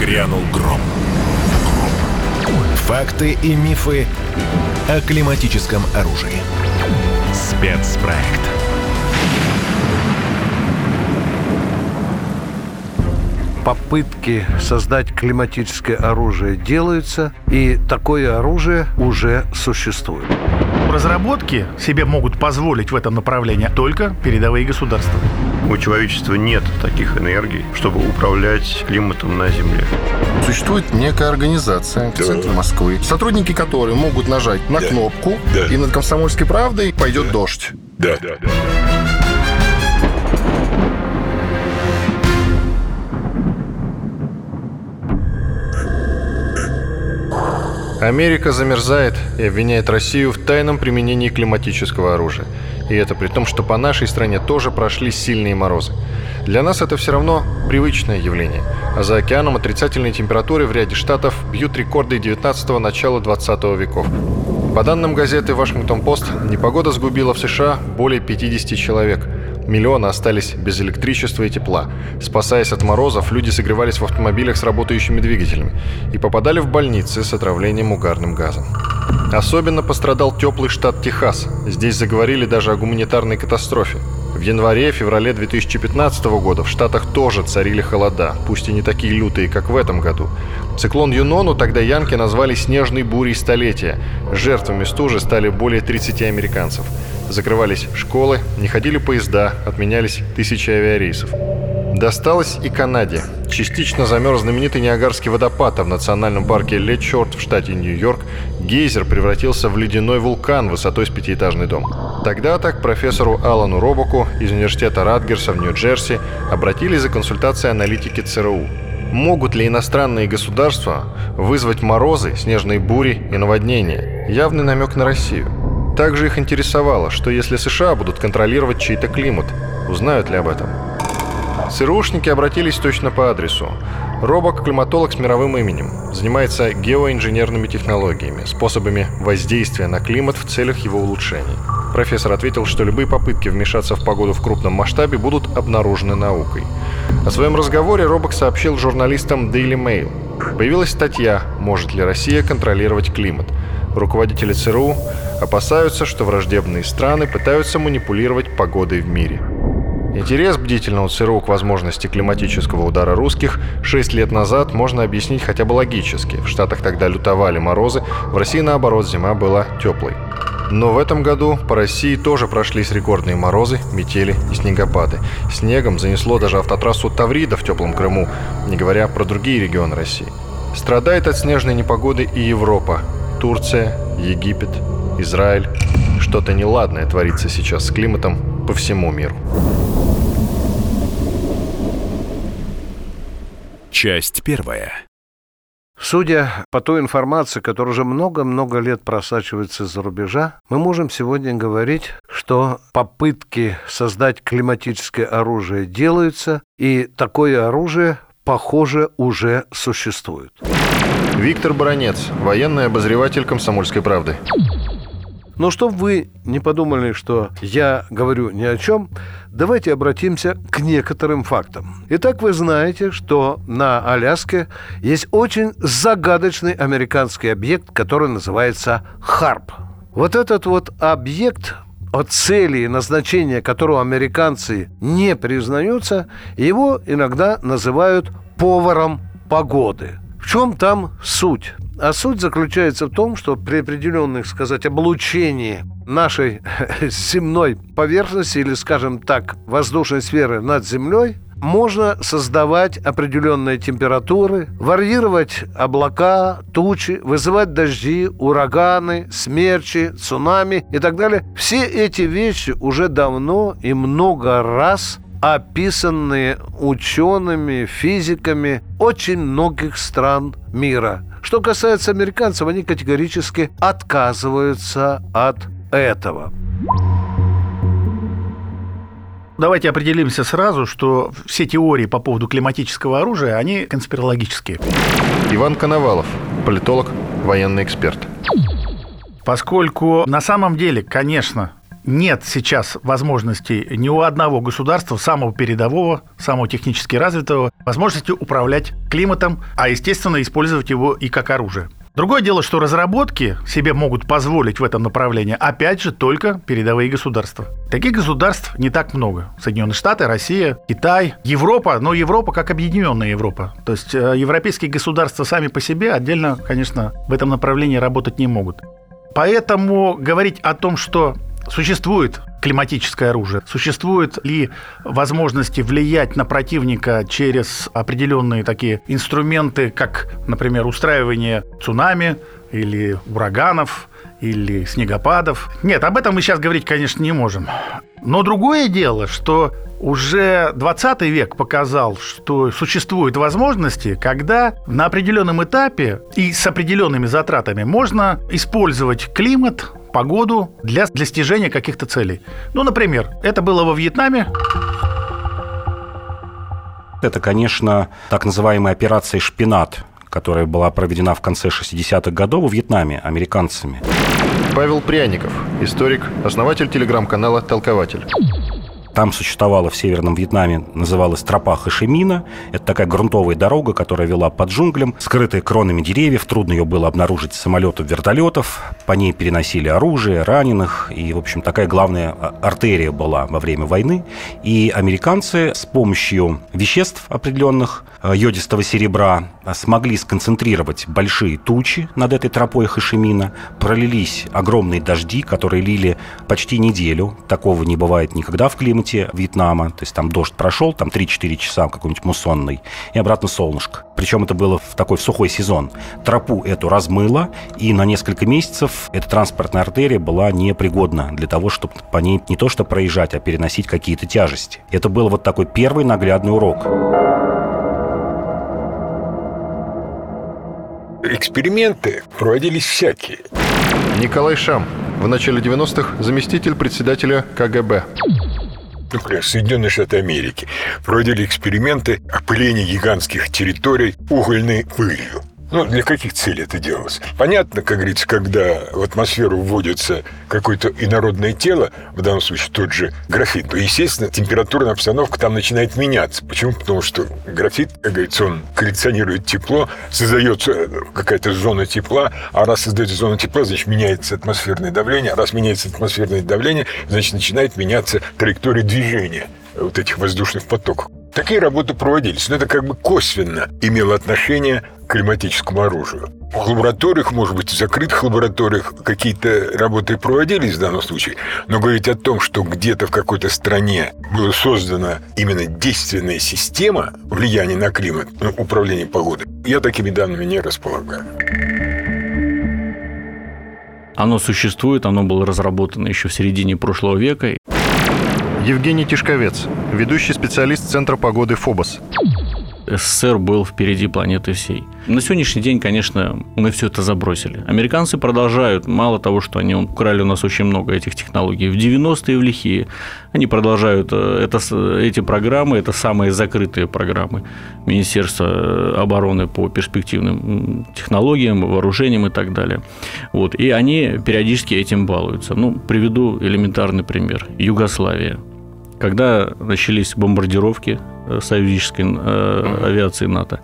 грянул гром. Факты и мифы о климатическом оружии. Спецпроект. попытки создать климатическое оружие делаются, и такое оружие уже существует. Разработки себе могут позволить в этом направлении только передовые государства. У человечества нет таких энергий, чтобы управлять климатом на Земле. Существует некая организация в центре Москвы, сотрудники которой могут нажать на кнопку, и над комсомольской правдой пойдет дождь. Да. Америка замерзает и обвиняет Россию в тайном применении климатического оружия. И это при том, что по нашей стране тоже прошли сильные морозы. Для нас это все равно привычное явление. А за океаном отрицательные температуры в ряде штатов бьют рекорды 19-го начала 20 веков. По данным газеты «Вашингтон-Пост», непогода сгубила в США более 50 человек – Миллионы остались без электричества и тепла. Спасаясь от морозов, люди согревались в автомобилях с работающими двигателями и попадали в больницы с отравлением угарным газом. Особенно пострадал теплый штат Техас. Здесь заговорили даже о гуманитарной катастрофе. В январе-феврале 2015 года в Штатах тоже царили холода, пусть и не такие лютые, как в этом году. Циклон Юнону тогда янки назвали «снежной бурей столетия». Жертвами стужи стали более 30 американцев. Закрывались школы, не ходили поезда, отменялись тысячи авиарейсов. Досталось и Канаде. Частично замерз знаменитый Ниагарский водопад, а в национальном парке Летчорт в штате Нью-Йорк гейзер превратился в ледяной вулкан высотой с пятиэтажный дом. Тогда-то к профессору Алану Робоку из университета Радгерса в Нью-Джерси обратились за консультацией аналитики ЦРУ. Могут ли иностранные государства вызвать морозы, снежные бури и наводнения? Явный намек на Россию. Также их интересовало, что если США будут контролировать чей-то климат, узнают ли об этом. ЦРУшники обратились точно по адресу. Робок – климатолог с мировым именем. Занимается геоинженерными технологиями, способами воздействия на климат в целях его улучшений. Профессор ответил, что любые попытки вмешаться в погоду в крупном масштабе будут обнаружены наукой. О своем разговоре Робок сообщил журналистам Daily Mail. Появилась статья «Может ли Россия контролировать климат?». Руководители ЦРУ опасаются, что враждебные страны пытаются манипулировать погодой в мире. Интерес бдительного ЦРУ к возможности климатического удара русских 6 лет назад можно объяснить хотя бы логически. В Штатах тогда лютовали морозы, в России, наоборот, зима была теплой. Но в этом году по России тоже прошлись рекордные морозы, метели и снегопады. Снегом занесло даже автотрассу Таврида в теплом Крыму, не говоря про другие регионы России. Страдает от снежной непогоды и Европа. Турция, Египет, Израиль. Что-то неладное творится сейчас с климатом по всему миру. Часть первая. Судя по той информации, которая уже много-много лет просачивается из-за рубежа, мы можем сегодня говорить, что попытки создать климатическое оружие делаются, и такое оружие, похоже, уже существует. Виктор Баранец, военный обозреватель «Комсомольской правды». Но чтобы вы не подумали, что я говорю ни о чем, давайте обратимся к некоторым фактам. Итак, вы знаете, что на Аляске есть очень загадочный американский объект, который называется ХАРП. Вот этот вот объект от цели и назначения которого американцы не признаются, его иногда называют поваром погоды. В чем там суть? А суть заключается в том, что при определенных, сказать, облучении нашей земной поверхности или, скажем так, воздушной сферы над Землей, можно создавать определенные температуры, варьировать облака, тучи, вызывать дожди, ураганы, смерчи, цунами и так далее. Все эти вещи уже давно и много раз описанные учеными, физиками очень многих стран мира. Что касается американцев, они категорически отказываются от этого. Давайте определимся сразу, что все теории по поводу климатического оружия, они конспирологические. Иван Коновалов, политолог, военный эксперт. Поскольку на самом деле, конечно, нет сейчас возможности ни у одного государства, самого передового, самого технически развитого, возможности управлять климатом, а, естественно, использовать его и как оружие. Другое дело, что разработки себе могут позволить в этом направлении, опять же, только передовые государства. Таких государств не так много. Соединенные Штаты, Россия, Китай, Европа, но Европа как объединенная Европа. То есть э, европейские государства сами по себе отдельно, конечно, в этом направлении работать не могут. Поэтому говорить о том, что Существует климатическое оружие? Существуют ли возможности влиять на противника через определенные такие инструменты, как, например, устраивание цунами или ураганов, или снегопадов? Нет, об этом мы сейчас говорить, конечно, не можем. Но другое дело, что уже 20 век показал, что существуют возможности, когда на определенном этапе и с определенными затратами можно использовать климат погоду для достижения каких-то целей. Ну, например, это было во Вьетнаме. Это, конечно, так называемая операция «Шпинат», которая была проведена в конце 60-х годов во Вьетнаме американцами. Павел Пряников, историк, основатель телеграм-канала «Толкователь». Там существовала в Северном Вьетнаме, называлась тропа Хашимина. Это такая грунтовая дорога, которая вела под джунглям, скрытая кронами деревьев. Трудно ее было обнаружить самолетов, вертолетов. По ней переносили оружие, раненых. И, в общем, такая главная а, артерия была во время войны. И американцы с помощью веществ определенных, а, йодистого серебра, а, смогли сконцентрировать большие тучи над этой тропой Хашимина. Пролились огромные дожди, которые лили почти неделю. Такого не бывает никогда в климате климате Вьетнама. То есть там дождь прошел, там 3-4 часа какой-нибудь муссонный, и обратно солнышко. Причем это было в такой в сухой сезон. Тропу эту размыло, и на несколько месяцев эта транспортная артерия была непригодна для того, чтобы по ней не то что проезжать, а переносить какие-то тяжести. Это был вот такой первый наглядный урок. Эксперименты проводились всякие. Николай Шам, в начале 90-х заместитель председателя КГБ например, Соединенные Штаты Америки, проводили эксперименты опыления гигантских территорий угольной пылью. Ну, для каких целей это делалось? Понятно, как говорится, когда в атмосферу вводится какое-то инородное тело, в данном случае тот же графит, то, естественно, температурная обстановка там начинает меняться. Почему? Потому что графит, как говорится, он коллекционирует тепло, создается какая-то зона тепла, а раз создается зона тепла, значит, меняется атмосферное давление, а раз меняется атмосферное давление, значит, начинает меняться траектория движения вот этих воздушных потоков. Такие работы проводились, но это как бы косвенно имело отношение к климатическому оружию. В лабораториях, может быть, в закрытых лабораториях какие-то работы проводились в данном случае, но говорить о том, что где-то в какой-то стране была создана именно действенная система влияния на климат, ну, управления погодой, я такими данными не располагаю. Оно существует, оно было разработано еще в середине прошлого века. Евгений Тишковец, ведущий специалист Центра погоды ФОБОС. СССР был впереди планеты всей. На сегодняшний день, конечно, мы все это забросили. Американцы продолжают, мало того, что они украли у нас очень много этих технологий, в 90-е в лихие, они продолжают э, это, эти программы, это самые закрытые программы Министерства обороны по перспективным технологиям, вооружениям и так далее. Вот. И они периодически этим балуются. Ну, приведу элементарный пример. Югославия. Когда начались бомбардировки э, союзнической э, авиации НАТО,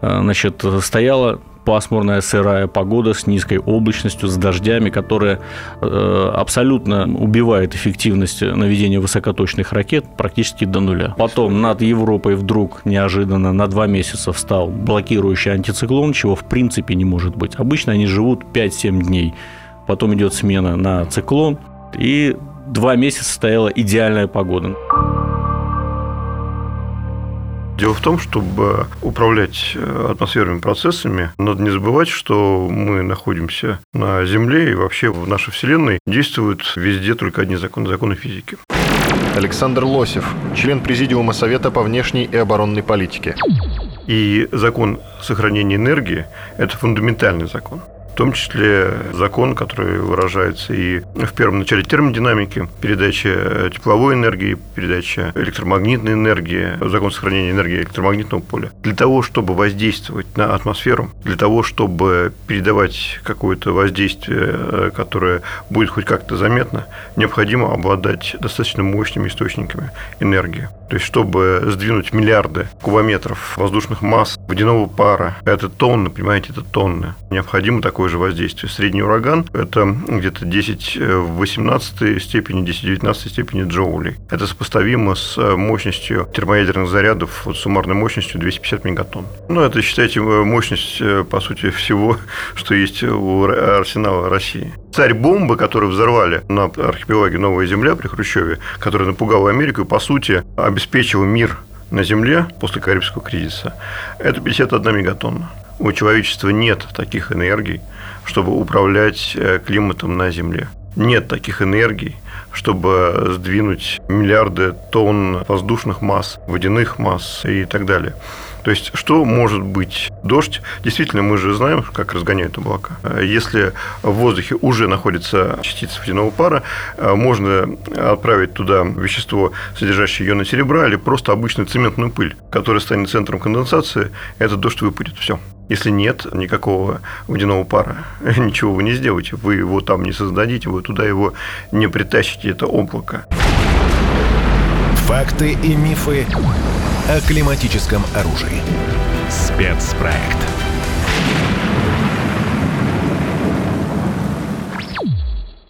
э, значит, стояла пасмурная сырая погода с низкой облачностью, с дождями, которая абсолютно убивает эффективность наведения высокоточных ракет практически до нуля. Потом над Европой вдруг неожиданно на два месяца встал блокирующий антициклон, чего в принципе не может быть. Обычно они живут 5-7 дней. Потом идет смена на циклон, и два месяца стояла идеальная погода. Дело в том, чтобы управлять э, атмосферными процессами, надо не забывать, что мы находимся на Земле и вообще в нашей Вселенной действуют везде только одни законы, законы физики. Александр Лосев, член Президиума Совета по внешней и оборонной политике. И закон сохранения энергии – это фундаментальный закон. Том числе закон, который выражается и в первом начале термодинамики, передача тепловой энергии, передача электромагнитной энергии, закон сохранения энергии электромагнитного поля. Для того, чтобы воздействовать на атмосферу, для того, чтобы передавать какое-то воздействие, которое будет хоть как-то заметно, необходимо обладать достаточно мощными источниками энергии. То есть, чтобы сдвинуть миллиарды кубометров воздушных масс, водяного пара, это тонны, понимаете, это тонны. Необходимо такое же воздействие. Средний ураган – это где-то 10 в 18 степени, 10 в 19 степени джоулей. Это сопоставимо с мощностью термоядерных зарядов, вот суммарной мощностью 250 мегатонн. Ну, это, считайте, мощность, по сути, всего, что есть у арсенала России. Царь бомбы, которую взорвали на архипелаге Новая Земля при Хрущеве, которая напугала Америку и, по сути, обеспечила мир на Земле после Карибского кризиса, это 51 мегатонна. У человечества нет таких энергий, чтобы управлять климатом на Земле. Нет таких энергий, чтобы сдвинуть миллиарды тонн воздушных масс, водяных масс и так далее. То есть, что может быть дождь? Действительно, мы же знаем, как разгоняют облака. Если в воздухе уже находится частица водяного пара, можно отправить туда вещество, содержащее ионы серебра, или просто обычную цементную пыль, которая станет центром конденсации, этот дождь выпадет. Все. Если нет никакого водяного пара, ничего вы не сделаете. Вы его там не создадите, вы туда его не притащите, это облако. Факты и мифы о климатическом оружии. Спецпроект.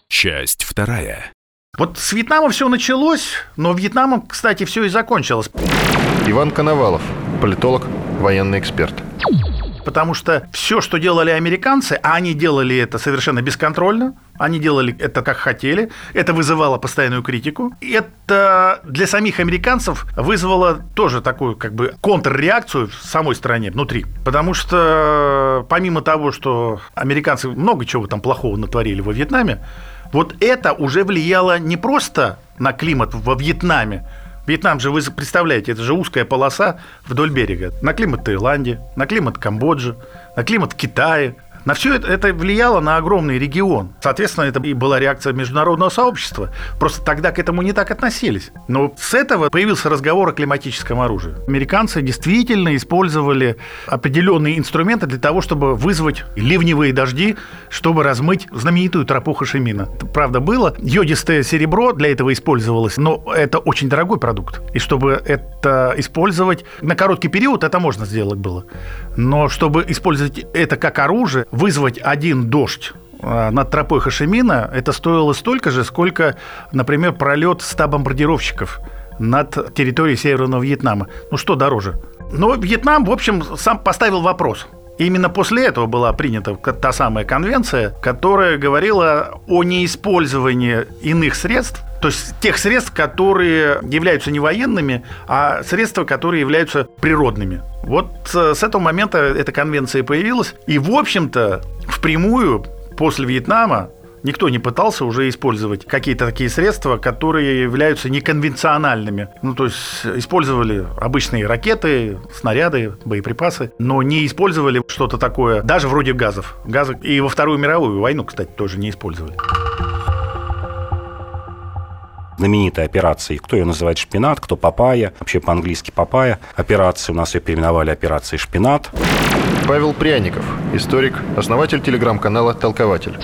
Часть вторая. Вот с Вьетнама все началось, но Вьетнамом, кстати, все и закончилось. Иван Коновалов, политолог, военный эксперт потому что все, что делали американцы, а они делали это совершенно бесконтрольно, они делали это как хотели, это вызывало постоянную критику. Это для самих американцев вызвало тоже такую как бы контрреакцию в самой стране, внутри. Потому что помимо того, что американцы много чего там плохого натворили во Вьетнаме, вот это уже влияло не просто на климат во Вьетнаме, Вьетнам же, вы представляете, это же узкая полоса вдоль берега. На климат Таиланде, на климат Камбоджи, на климат Китая, на все это, это влияло на огромный регион. Соответственно, это и была реакция международного сообщества. Просто тогда к этому не так относились. Но с этого появился разговор о климатическом оружии. Американцы действительно использовали определенные инструменты для того, чтобы вызвать ливневые дожди, чтобы размыть знаменитую тропу Хашимина. Правда, было. Йодистое серебро для этого использовалось, но это очень дорогой продукт. И чтобы это использовать на короткий период, это можно сделать было. Но чтобы использовать это как оружие, вызвать один дождь а, над тропой Хашимина, это стоило столько же, сколько, например, пролет 100 бомбардировщиков над территорией Северного Вьетнама. Ну что дороже? Но Вьетнам, в общем, сам поставил вопрос. Именно после этого была принята та самая конвенция, которая говорила о неиспользовании иных средств, то есть тех средств, которые являются не военными, а средства, которые являются природными. Вот э, с этого момента эта конвенция появилась. И, в общем-то, впрямую после Вьетнама Никто не пытался уже использовать какие-то такие средства, которые являются неконвенциональными. Ну, то есть использовали обычные ракеты, снаряды, боеприпасы, но не использовали что-то такое, даже вроде газов. Газы и во Вторую мировую войну, кстати, тоже не использовали знаменитой операции. Кто ее называет шпинат, кто папая, вообще по-английски папая. Операции у нас ее переименовали операцией шпинат. Павел Пряников, историк, основатель телеграм-канала «Толкователь».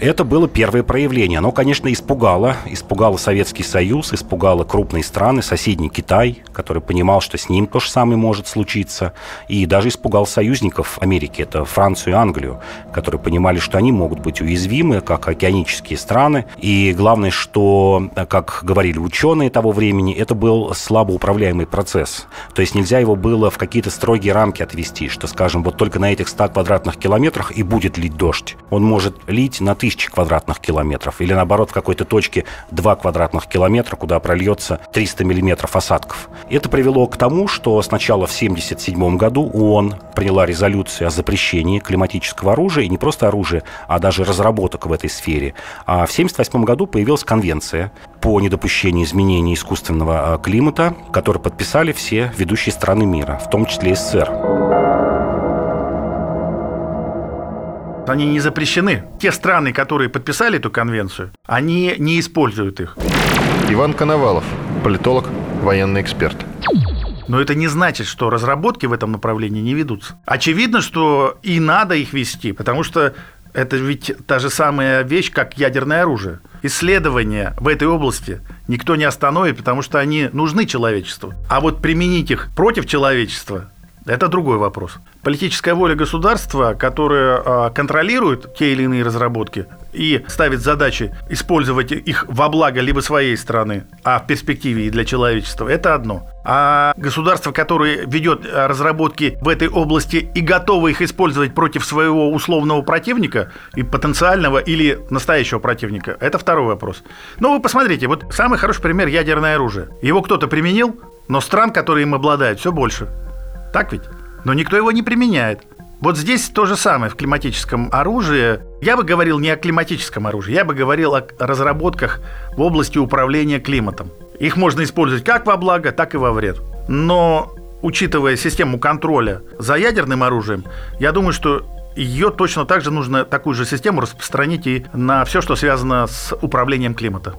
Это было первое проявление. Оно, конечно, испугало. Испугало Советский Союз, испугало крупные страны, соседний Китай, который понимал, что с ним то же самое может случиться. И даже испугал союзников Америки, это Францию и Англию, которые понимали, что они могут быть уязвимы, как океанические страны. И главное, что, как говорили ученые того времени, это был слабо управляемый процесс. То есть нельзя его было в какие-то строгие рамки отвести, что, скажем, вот только на этих 100 квадратных километрах и будет лить дождь. Он может лить на тысячи тысячи квадратных километров, или наоборот в какой-то точке 2 квадратных километра, куда прольется 300 миллиметров осадков. Это привело к тому, что сначала в 1977 году ООН приняла резолюцию о запрещении климатического оружия, и не просто оружия, а даже разработок в этой сфере. А в 1978 году появилась конвенция по недопущению изменений искусственного а, климата, которую подписали все ведущие страны мира, в том числе СССР. Они не запрещены. Те страны, которые подписали эту конвенцию, они не используют их. Иван Коновалов, политолог, военный эксперт. Но это не значит, что разработки в этом направлении не ведутся. Очевидно, что и надо их вести, потому что это ведь та же самая вещь, как ядерное оружие. Исследования в этой области никто не остановит, потому что они нужны человечеству. А вот применить их против человечества это другой вопрос. Политическая воля государства, которое а, контролирует те или иные разработки и ставит задачи использовать их во благо либо своей страны, а в перспективе и для человечества, это одно. А государство, которое ведет а, разработки в этой области и готово их использовать против своего условного противника и потенциального или настоящего противника, это второй вопрос. Но вы посмотрите, вот самый хороший пример ядерное оружие. Его кто-то применил, но стран, которые им обладают, все больше. Так ведь? Но никто его не применяет. Вот здесь то же самое в климатическом оружии. Я бы говорил не о климатическом оружии, я бы говорил о разработках в области управления климатом. Их можно использовать как во благо, так и во вред. Но учитывая систему контроля за ядерным оружием, я думаю, что ее точно так же нужно такую же систему распространить и на все, что связано с управлением климата.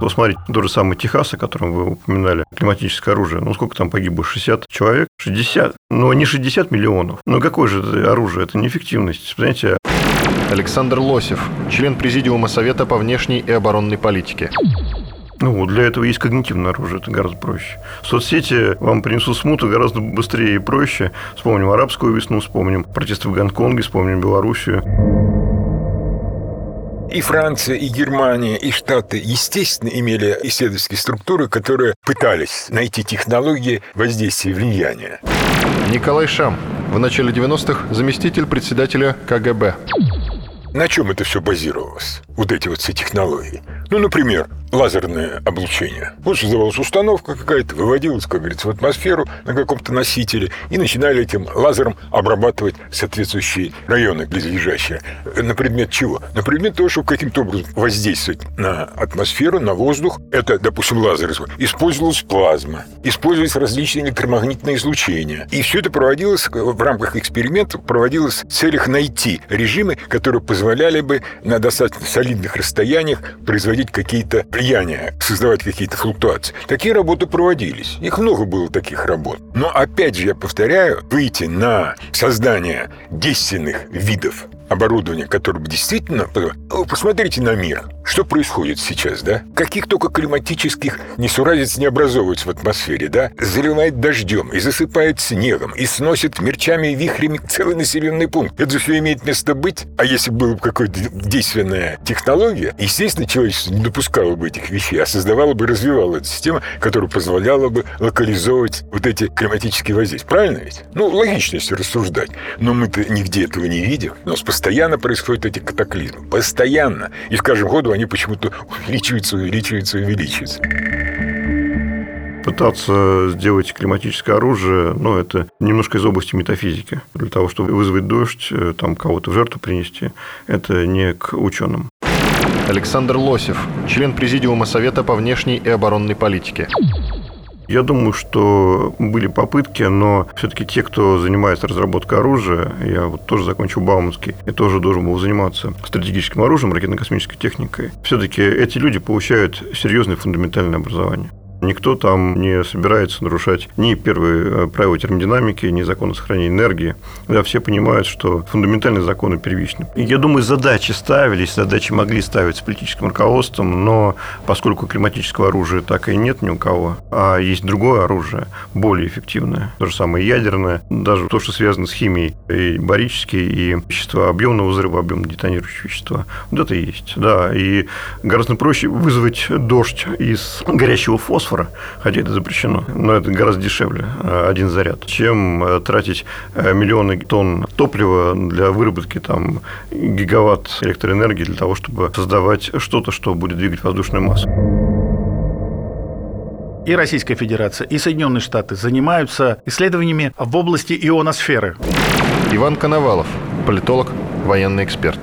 Посмотрите, тот же самый Техас, о котором вы упоминали, климатическое оружие. Ну, сколько там погибло? 60 человек? 60. Но не 60 миллионов. Ну, какое же это оружие? Это неэффективность. Знаете, Александр Лосев, член Президиума Совета по внешней и оборонной политике. Ну, для этого есть когнитивное оружие, это гораздо проще. Соцсети вам принесут смуту гораздо быстрее и проще. Вспомним арабскую весну, вспомним протесты в Гонконге, вспомним Белоруссию. И Франция, и Германия, и Штаты, естественно, имели исследовательские структуры, которые пытались найти технологии воздействия и влияния. Николай Шам, в начале 90-х заместитель председателя КГБ. На чем это все базировалось? Вот эти вот все технологии. Ну, например, лазерное облучение. Вот создавалась установка какая-то, выводилась, как говорится, в атмосферу на каком-то носителе, и начинали этим лазером обрабатывать соответствующие районы близлежащие. На предмет чего? На предмет того, чтобы каким-то образом воздействовать на атмосферу, на воздух. Это, допустим, лазер. Использовалась плазма, использовались различные электромагнитные излучения. И все это проводилось в рамках экспериментов, проводилось в целях найти режимы, которые позволяли бы на достаточно солидных расстояниях производить какие-то влияния, создавать какие-то флуктуации. Такие работы проводились. Их много было таких работ. Но опять же, я повторяю, выйти на создание действенных видов оборудования, которое бы действительно... Посмотрите на мир. Что происходит сейчас, да? Каких только климатических несуразиц не образовывается в атмосфере, да? Заливает дождем, и засыпает снегом, и сносит мерчами и вихрями целый населенный пункт. Это же все имеет место быть. А если бы была какая-то действенная технология, естественно, человечество не допускало бы этих вещей, а создавало бы, развивало эту систему, которая позволяла бы локализовывать вот эти климатические воздействия. Правильно ведь? Ну, логично, если рассуждать. Но мы-то нигде этого не видим. У нас постоянно происходят эти катаклизмы. Постоянно. И в каждом году они почему-то увеличиваются, увеличиваются, увеличиваются. Пытаться сделать климатическое оружие, ну, это немножко из области метафизики. Для того, чтобы вызвать дождь, э, там кого-то в жертву принести, это не к ученым. Александр Лосев, член Президиума Совета по внешней и оборонной политике. Я думаю, что были попытки, но все-таки те, кто занимается разработкой оружия, я вот тоже закончил Бауманский и тоже должен был заниматься стратегическим оружием, ракетно-космической техникой, все-таки эти люди получают серьезное фундаментальное образование. Никто там не собирается нарушать ни первые э, правила термодинамики, ни законы сохранения энергии. Да, все понимают, что фундаментальные законы первичны. И я думаю, задачи ставились, задачи могли ставиться политическим руководством, но поскольку климатического оружия так и нет ни у кого, а есть другое оружие, более эффективное, то же самое ядерное, даже то, что связано с химией, и барические, и вещества объемного взрыва, объемно детонирующие вещества, вот это есть, да, и гораздо проще вызвать дождь из горящего фосфора, фосфора, хотя это запрещено, но это гораздо дешевле, э, один заряд, чем э, тратить э, миллионы тонн топлива для выработки там, гигаватт электроэнергии для того, чтобы создавать что-то, что будет двигать воздушную массу и Российская Федерация, и Соединенные Штаты занимаются исследованиями в области ионосферы. Иван Коновалов, политолог, военный эксперт.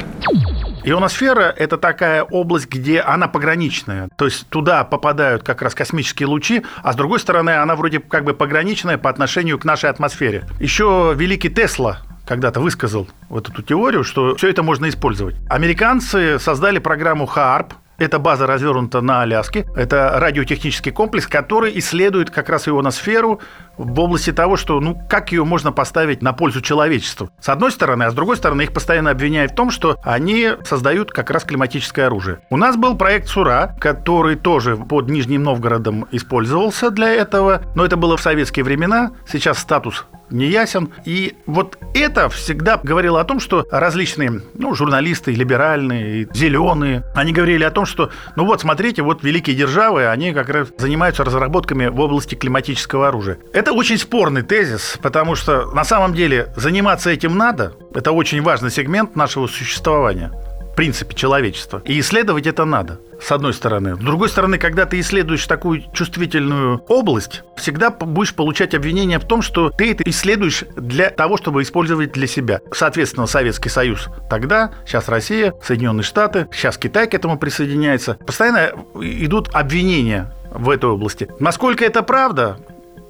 Ионосфера – это такая область, где она пограничная. То есть туда попадают как раз космические лучи, а с другой стороны она вроде как бы пограничная по отношению к нашей атмосфере. Еще великий Тесла когда-то высказал вот эту теорию, что все это можно использовать. Американцы создали программу HARP, эта база развернута на Аляске. Это радиотехнический комплекс, который исследует как раз ионосферу в области того, что, ну, как ее можно поставить на пользу человечеству. С одной стороны, а с другой стороны, их постоянно обвиняют в том, что они создают как раз климатическое оружие. У нас был проект СУРА, который тоже под Нижним Новгородом использовался для этого, но это было в советские времена. Сейчас статус не ясен. И вот это всегда говорило о том, что различные ну, журналисты, либеральные, зеленые, они говорили о том, что, ну вот, смотрите, вот великие державы, они как раз занимаются разработками в области климатического оружия. Это очень спорный тезис, потому что на самом деле заниматься этим надо. Это очень важный сегмент нашего существования принципе человечества. И исследовать это надо, с одной стороны. С другой стороны, когда ты исследуешь такую чувствительную область, всегда будешь получать обвинение в том, что ты это исследуешь для того, чтобы использовать для себя. Соответственно, Советский Союз тогда, сейчас Россия, Соединенные Штаты, сейчас Китай к этому присоединяется. Постоянно идут обвинения в этой области. Насколько это правда?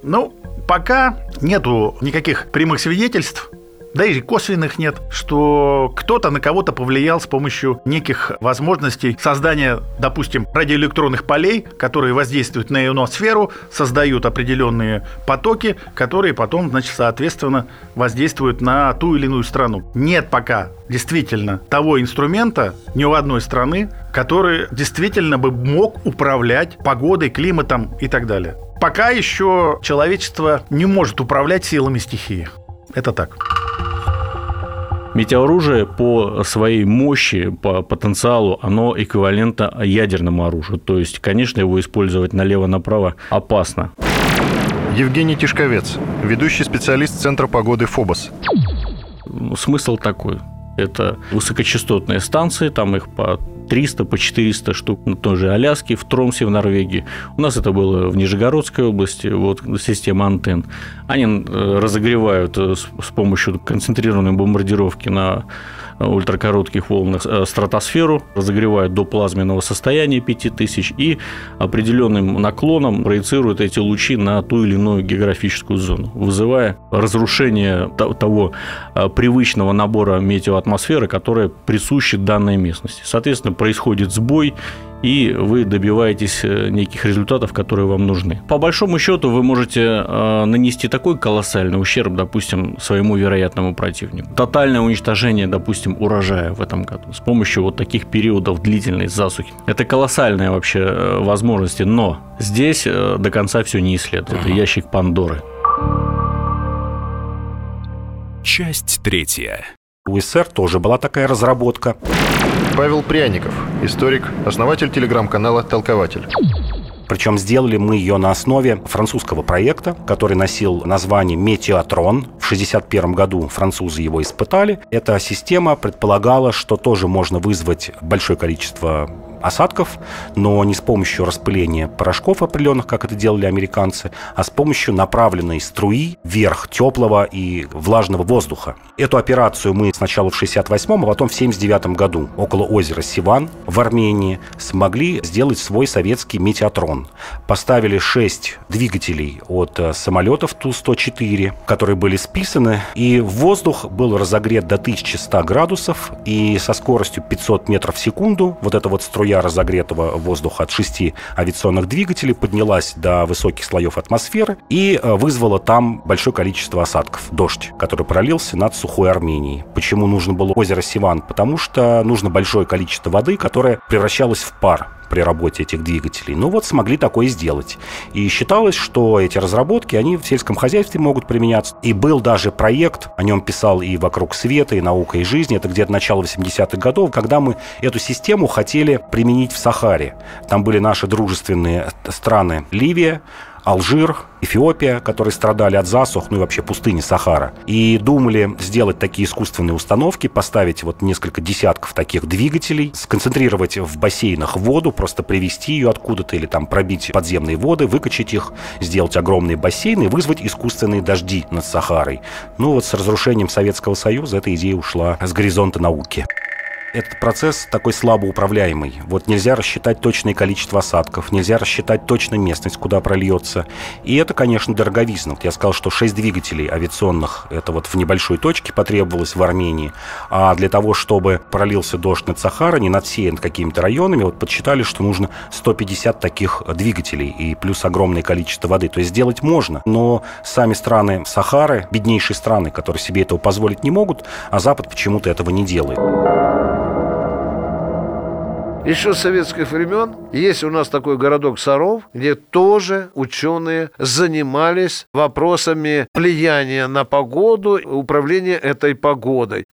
Ну, пока нету никаких прямых свидетельств да и косвенных нет, что кто-то на кого-то повлиял с помощью неких возможностей создания, допустим, радиоэлектронных полей, которые воздействуют на ионосферу, создают определенные потоки, которые потом, значит, соответственно, воздействуют на ту или иную страну. Нет пока действительно того инструмента ни у одной страны, который действительно бы мог управлять погодой, климатом и так далее. Пока еще человечество не может управлять силами стихии. Это так. Метеоружие по своей мощи, по потенциалу, оно эквивалентно ядерному оружию. То есть, конечно, его использовать налево-направо опасно. Евгений Тишковец, ведущий специалист Центра погоды ФОБОС. Смысл такой. Это высокочастотные станции, там их по 300, по 400 штук на той же Аляске, в Тромсе в Норвегии. У нас это было в Нижегородской области, вот система антенн. Они э, разогревают э, с помощью концентрированной бомбардировки на ультракоротких волнах э, стратосферу, разогревают до плазменного состояния 5000 и определенным наклоном проецируют эти лучи на ту или иную географическую зону, вызывая разрушение того э, привычного набора метеоатмосферы, которая присуща данной местности. Соответственно, происходит сбой, и вы добиваетесь э, неких результатов, которые вам нужны. По большому счету вы можете э, нанести такой колоссальный ущерб, допустим, своему вероятному противнику. Тотальное уничтожение, допустим, урожая в этом году с помощью вот таких периодов длительной засухи. Это колоссальные вообще э, возможности, но здесь до конца все не исследуется. Это ящик Пандоры. Часть третья. У СССР тоже была такая разработка. Павел Пряников, историк, основатель телеграм-канала «Толкователь». Причем сделали мы ее на основе французского проекта, который носил название «Метеотрон». В 1961 году французы его испытали. Эта система предполагала, что тоже можно вызвать большое количество осадков, но не с помощью распыления порошков определенных, как это делали американцы, а с помощью направленной струи вверх теплого и влажного воздуха. Эту операцию мы сначала в 68-м, а потом в 79 году около озера Сиван в Армении смогли сделать свой советский метеотрон. Поставили 6 двигателей от э, самолетов Ту-104, которые были списаны, и воздух был разогрет до 1100 градусов, и со скоростью 500 метров в секунду вот эта вот струя струя разогретого воздуха от шести авиационных двигателей поднялась до высоких слоев атмосферы и э, вызвала там большое количество осадков. Дождь, который пролился над сухой Арменией. Почему нужно было озеро Сиван? Потому что нужно большое количество воды, которое превращалось в пар при работе этих двигателей. Ну вот смогли такое сделать. И считалось, что эти разработки, они в сельском хозяйстве могут применяться. И был даже проект, о нем писал и «Вокруг света», и «Наука и жизнь». Это где-то начало 80-х годов, когда мы эту систему хотели применить в Сахаре. Там были наши дружественные страны Ливия, Алжир, Эфиопия, которые страдали от засух, ну и вообще пустыни Сахара. И думали сделать такие искусственные установки, поставить вот несколько десятков таких двигателей, сконцентрировать в бассейнах воду, просто привести ее откуда-то или там пробить подземные воды, выкачать их, сделать огромные бассейны вызвать искусственные дожди над Сахарой. Ну вот с разрушением Советского Союза эта идея ушла с горизонта науки. Этот процесс такой слабо управляемый. Вот нельзя рассчитать точное количество осадков, нельзя рассчитать точно местность, куда прольется. И это, конечно, дороговизна. Вот я сказал, что 6 двигателей авиационных, это вот в небольшой точке потребовалось в Армении. А для того, чтобы пролился дождь над Сахарой, не над всей, какими-то районами, вот подсчитали, что нужно 150 таких двигателей и плюс огромное количество воды. То есть сделать можно, но сами страны Сахары, беднейшие страны, которые себе этого позволить не могут, а Запад почему-то этого не делает. Еще с советских времен есть у нас такой городок Саров, где тоже ученые занимались вопросами влияния на погоду, управления этой погодой.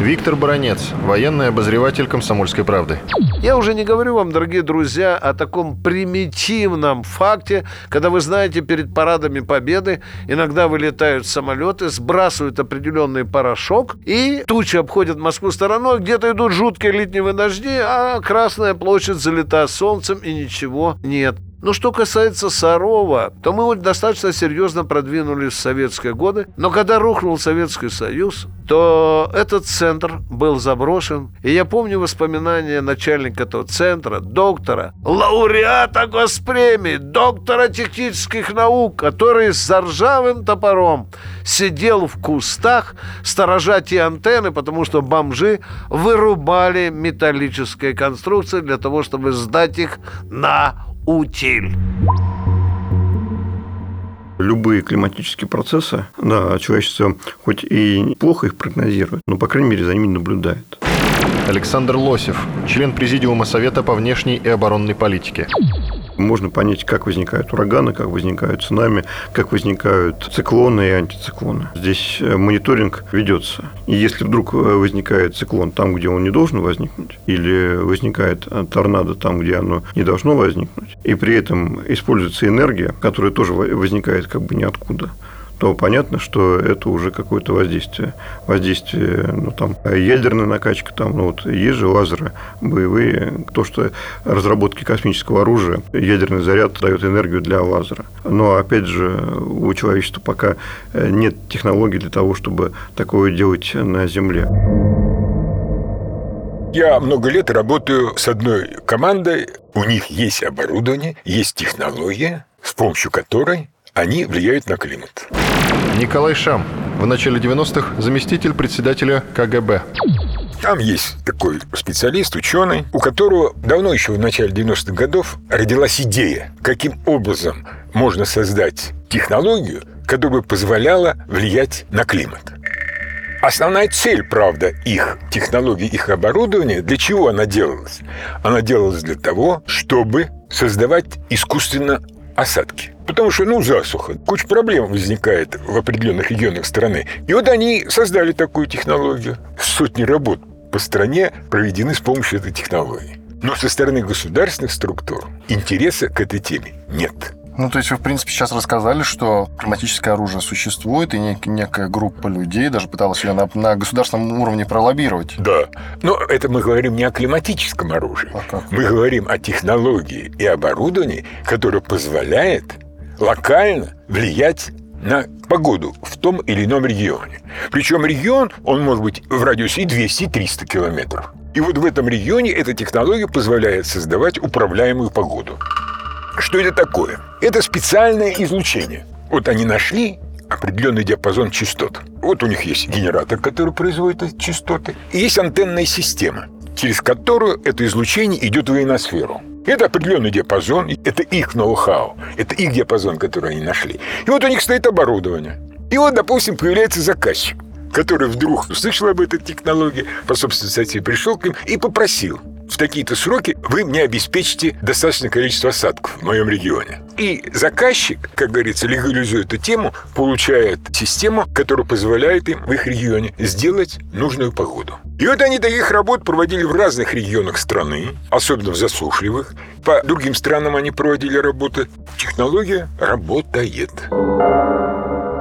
Виктор Баранец, военный обозреватель «Комсомольской правды». Я уже не говорю вам, дорогие друзья, о таком примитивном факте, когда вы знаете, перед парадами Победы иногда вылетают самолеты, сбрасывают определенный порошок, и тучи обходят Москву стороной, где-то идут жуткие летние дожди, а Красная площадь залита солнцем, и ничего нет. Но что касается Сарова, то мы вот достаточно серьезно продвинулись в советские годы. Но когда рухнул Советский Союз, то этот центр был заброшен. И я помню воспоминания начальника этого центра, доктора, лауреата госпремии, доктора технических наук, который с заржавым топором сидел в кустах, сторожа те антенны, потому что бомжи вырубали металлические конструкции для того, чтобы сдать их на утиль. Любые климатические процессы, да, человечество хоть и плохо их прогнозирует, но, по крайней мере, за ними наблюдает. Александр Лосев, член Президиума Совета по внешней и оборонной политике можно понять, как возникают ураганы, как возникают цунами, как возникают циклоны и антициклоны. Здесь э, мониторинг ведется. И если вдруг э, возникает циклон там, где он не должен возникнуть, или возникает э, торнадо там, где оно не должно возникнуть, и при этом используется энергия, которая тоже возникает как бы ниоткуда, то понятно, что это уже какое-то воздействие. Воздействие, ну, там, ядерная накачка, там, ну, вот, есть же лазеры боевые, то, что разработки космического оружия, ядерный заряд дает энергию для лазера. Но, опять же, у человечества пока нет технологий для того, чтобы такое делать на Земле. Я много лет работаю с одной командой. У них есть оборудование, есть технология, с помощью которой они влияют на климат. Николай Шам, в начале 90-х заместитель председателя КГБ. Там есть такой специалист, ученый, у которого давно еще в начале 90-х годов родилась идея, каким образом можно создать технологию, которая бы позволяла влиять на климат. Основная цель, правда, их технологии, их оборудования, для чего она делалась? Она делалась для того, чтобы создавать искусственно осадки. Потому что, ну, засуха. Куча проблем возникает в определенных регионах страны. И вот они создали такую технологию. Сотни работ по стране проведены с помощью этой технологии. Но со стороны государственных структур интереса к этой теме нет. Ну, то есть вы, в принципе, сейчас рассказали, что климатическое оружие существует, и нек- некая группа людей даже пыталась ее на, на государственном уровне пролоббировать. Да. Но это мы говорим не о климатическом оружии. А как? Мы говорим о технологии и оборудовании, которое позволяет локально влиять на погоду в том или ином регионе. Причем регион, он может быть в радиусе и 200, и 300 километров. И вот в этом регионе эта технология позволяет создавать управляемую погоду. Что это такое? Это специальное излучение. Вот они нашли определенный диапазон частот. Вот у них есть генератор, который производит эти частоты, и есть антенная система, через которую это излучение идет в ионосферу. Это определенный диапазон, это их ноу-хау, это их диапазон, который они нашли. И вот у них стоит оборудование. И вот, допустим, появляется заказчик, который вдруг услышал об этой технологии, по собственной инициативе пришел к ним и попросил, в такие-то сроки вы мне обеспечите достаточное количество осадков в моем регионе. И заказчик, как говорится, легализуя эту тему, получает систему, которая позволяет им в их регионе сделать нужную погоду. И вот они таких работ проводили в разных регионах страны, особенно в засушливых. По другим странам они проводили работы. Технология работает.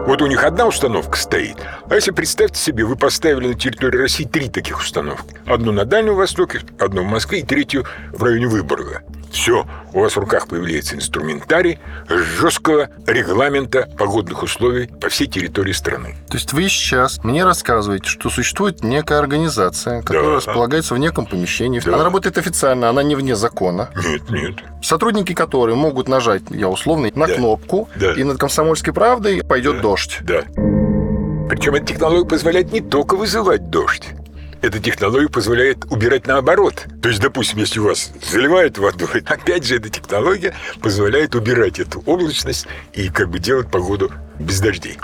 Вот у них одна установка стоит. А если представьте себе, вы поставили на территории России три таких установки. Одну на Дальнем Востоке, одну в Москве и третью в районе Выборга. Все, у вас в руках появляется инструментарий жесткого регламента погодных условий по всей территории страны. То есть вы сейчас мне рассказываете, что существует некая организация, которая Да. располагается в неком помещении. Да. Она работает официально, она не вне закона. Нет, нет. Сотрудники которой могут нажать, я условно, на Да. кнопку, Да. и над комсомольской правдой пойдет Да. дождь. Да. Причем эта технология позволяет не только вызывать дождь. Эта технология позволяет убирать наоборот. То есть, допустим, если у вас заливают водой, опять же, эта технология позволяет убирать эту облачность и как бы делать погоду без дождей.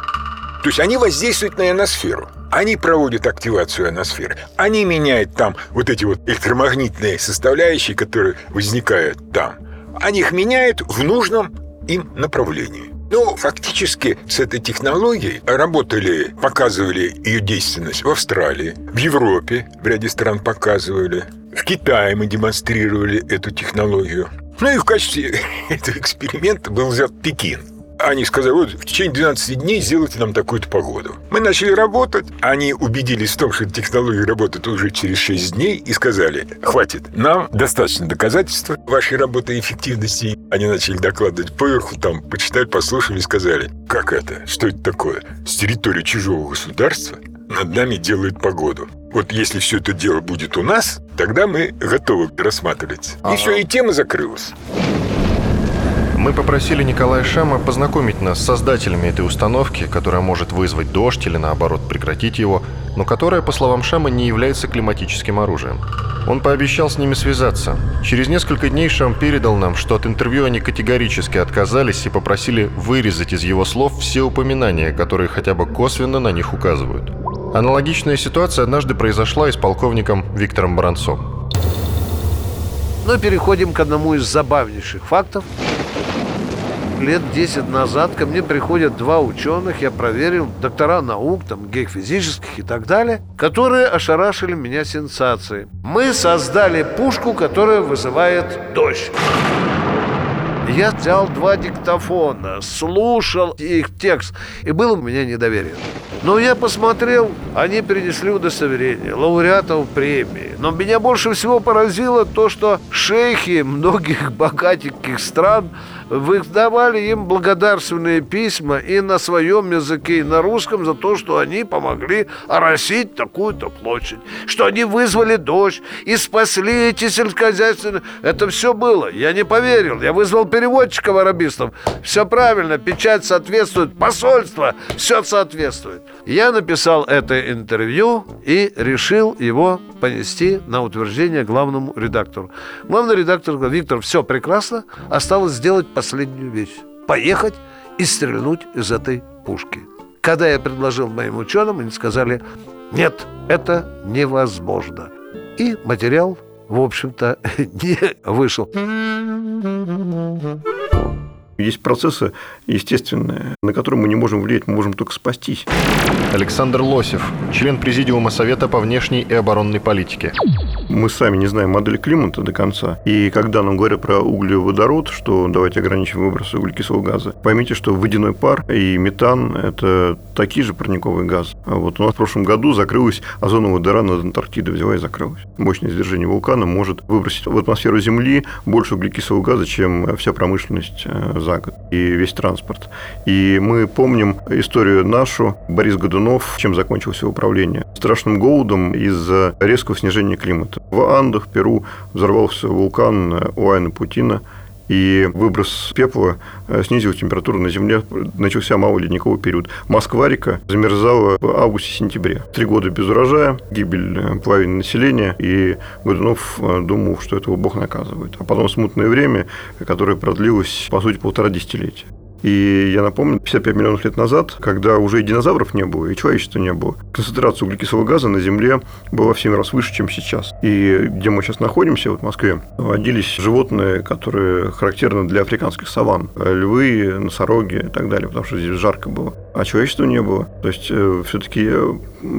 То есть они воздействуют на ионосферу. Они проводят активацию ионосферы. Они меняют там вот эти вот электромагнитные составляющие, которые возникают там. Они их меняют в нужном им направлении. Ну, фактически с этой технологией работали, показывали ее действенность в Австралии, в Европе, в ряде стран показывали, в Китае мы демонстрировали эту технологию. Ну и в качестве этого эксперимента был взят Пекин. Они сказали, вот в течение 12 дней сделайте нам такую-то погоду. Мы начали работать. Они убедились в том, что эта технология работает уже через 6 дней и сказали, хватит, нам достаточно доказательства вашей работы и эффективности. Они начали докладывать поверху, там, почитали, послушали и сказали, как это, что это такое? С территории чужого государства над нами делают погоду. Вот если все это дело будет у нас, тогда мы готовы рассматривать. И все, и тема закрылась. Мы попросили Николая Шама познакомить нас с создателями этой установки, которая может вызвать дождь или наоборот прекратить его, но которая, по словам Шама, не является климатическим оружием. Он пообещал с ними связаться. Через несколько дней Шам передал нам, что от интервью они категорически отказались и попросили вырезать из его слов все упоминания, которые хотя бы косвенно на них указывают. Аналогичная ситуация однажды произошла и с полковником Виктором Баранцом. Но переходим к одному из забавнейших фактов. Лет 10 назад ко мне приходят два ученых, я проверил, доктора наук, там, геофизических и так далее, которые ошарашили меня сенсацией. Мы создали пушку, которая вызывает дождь. Я взял два диктофона, слушал их текст, и было у меня недоверие. Но я посмотрел, они принесли удостоверение лауреатов премии. Но меня больше всего поразило то, что шейхи многих богатеньких стран выдавали им благодарственные письма и на своем языке, и на русском за то, что они помогли оросить такую-то площадь, что они вызвали дождь и спасли эти сельскохозяйственные... Это все было. Я не поверил. Я вызвал переводчиков арабистов. Все правильно, печать соответствует, посольство, все соответствует. Я написал это интервью и решил его понести на утверждение главному редактору. Главный редактор говорит, Виктор, все прекрасно, осталось сделать последнюю вещь. Поехать и стрельнуть из этой пушки. Когда я предложил моим ученым, они сказали, нет, это невозможно. И материал, в общем-то, не вышел. Есть процессы естественные, на которые мы не можем влиять, мы можем только спастись. Александр Лосев, член Президиума Совета по внешней и оборонной политике. Мы сами не знаем модели климата до конца. И когда нам говорят про углеводород, что давайте ограничим выбросы углекислого газа, поймите, что водяной пар и метан – это такие же парниковые газы. А вот у нас в прошлом году закрылась озоновая дыра над Антарктидой, взяла и закрылась. Мощное извержение вулкана может выбросить в атмосферу Земли больше углекислого газа, чем вся промышленность э, за год и весь транспорт. И мы помним историю нашу. Борис Годунов, чем закончилось его управление? Страшным голодом из-за резкого снижения климата. В Андах, Перу, взорвался вулкан Уайна Путина, и выброс пепла э, снизил температуру на Земле, начался малый ледниковый период. Москва-река замерзала в августе-сентябре. Три года без урожая, гибель э, половины населения, и Годунов э, думал, что этого Бог наказывает. А потом смутное время, которое продлилось, по сути, полтора десятилетия. И я напомню, 55 миллионов лет назад, когда уже и динозавров не было, и человечества не было, концентрация углекислого газа на Земле была в 7 раз выше, чем сейчас. И где мы сейчас находимся, вот в Москве, водились животные, которые характерны для африканских саван. Львы, носороги и так далее, потому что здесь жарко было. А человечества не было. То есть, все-таки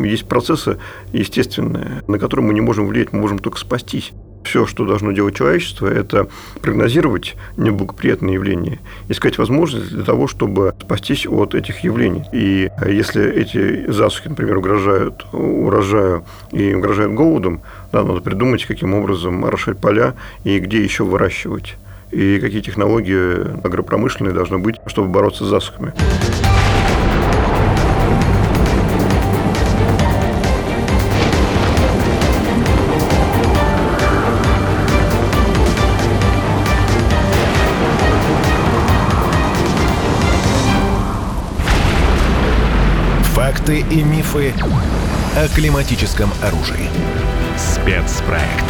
есть процессы естественные, на которые мы не можем влиять, мы можем только спастись. Все, что должно делать человечество, это прогнозировать неблагоприятные явления, искать возможность для того, чтобы спастись от этих явлений. И если эти засухи, например, угрожают урожаю и угрожают голодом, да, надо придумать, каким образом орошать поля и где еще выращивать и какие технологии агропромышленные должны быть, чтобы бороться с засухами. Факты и мифы о климатическом оружии. Спецпроект.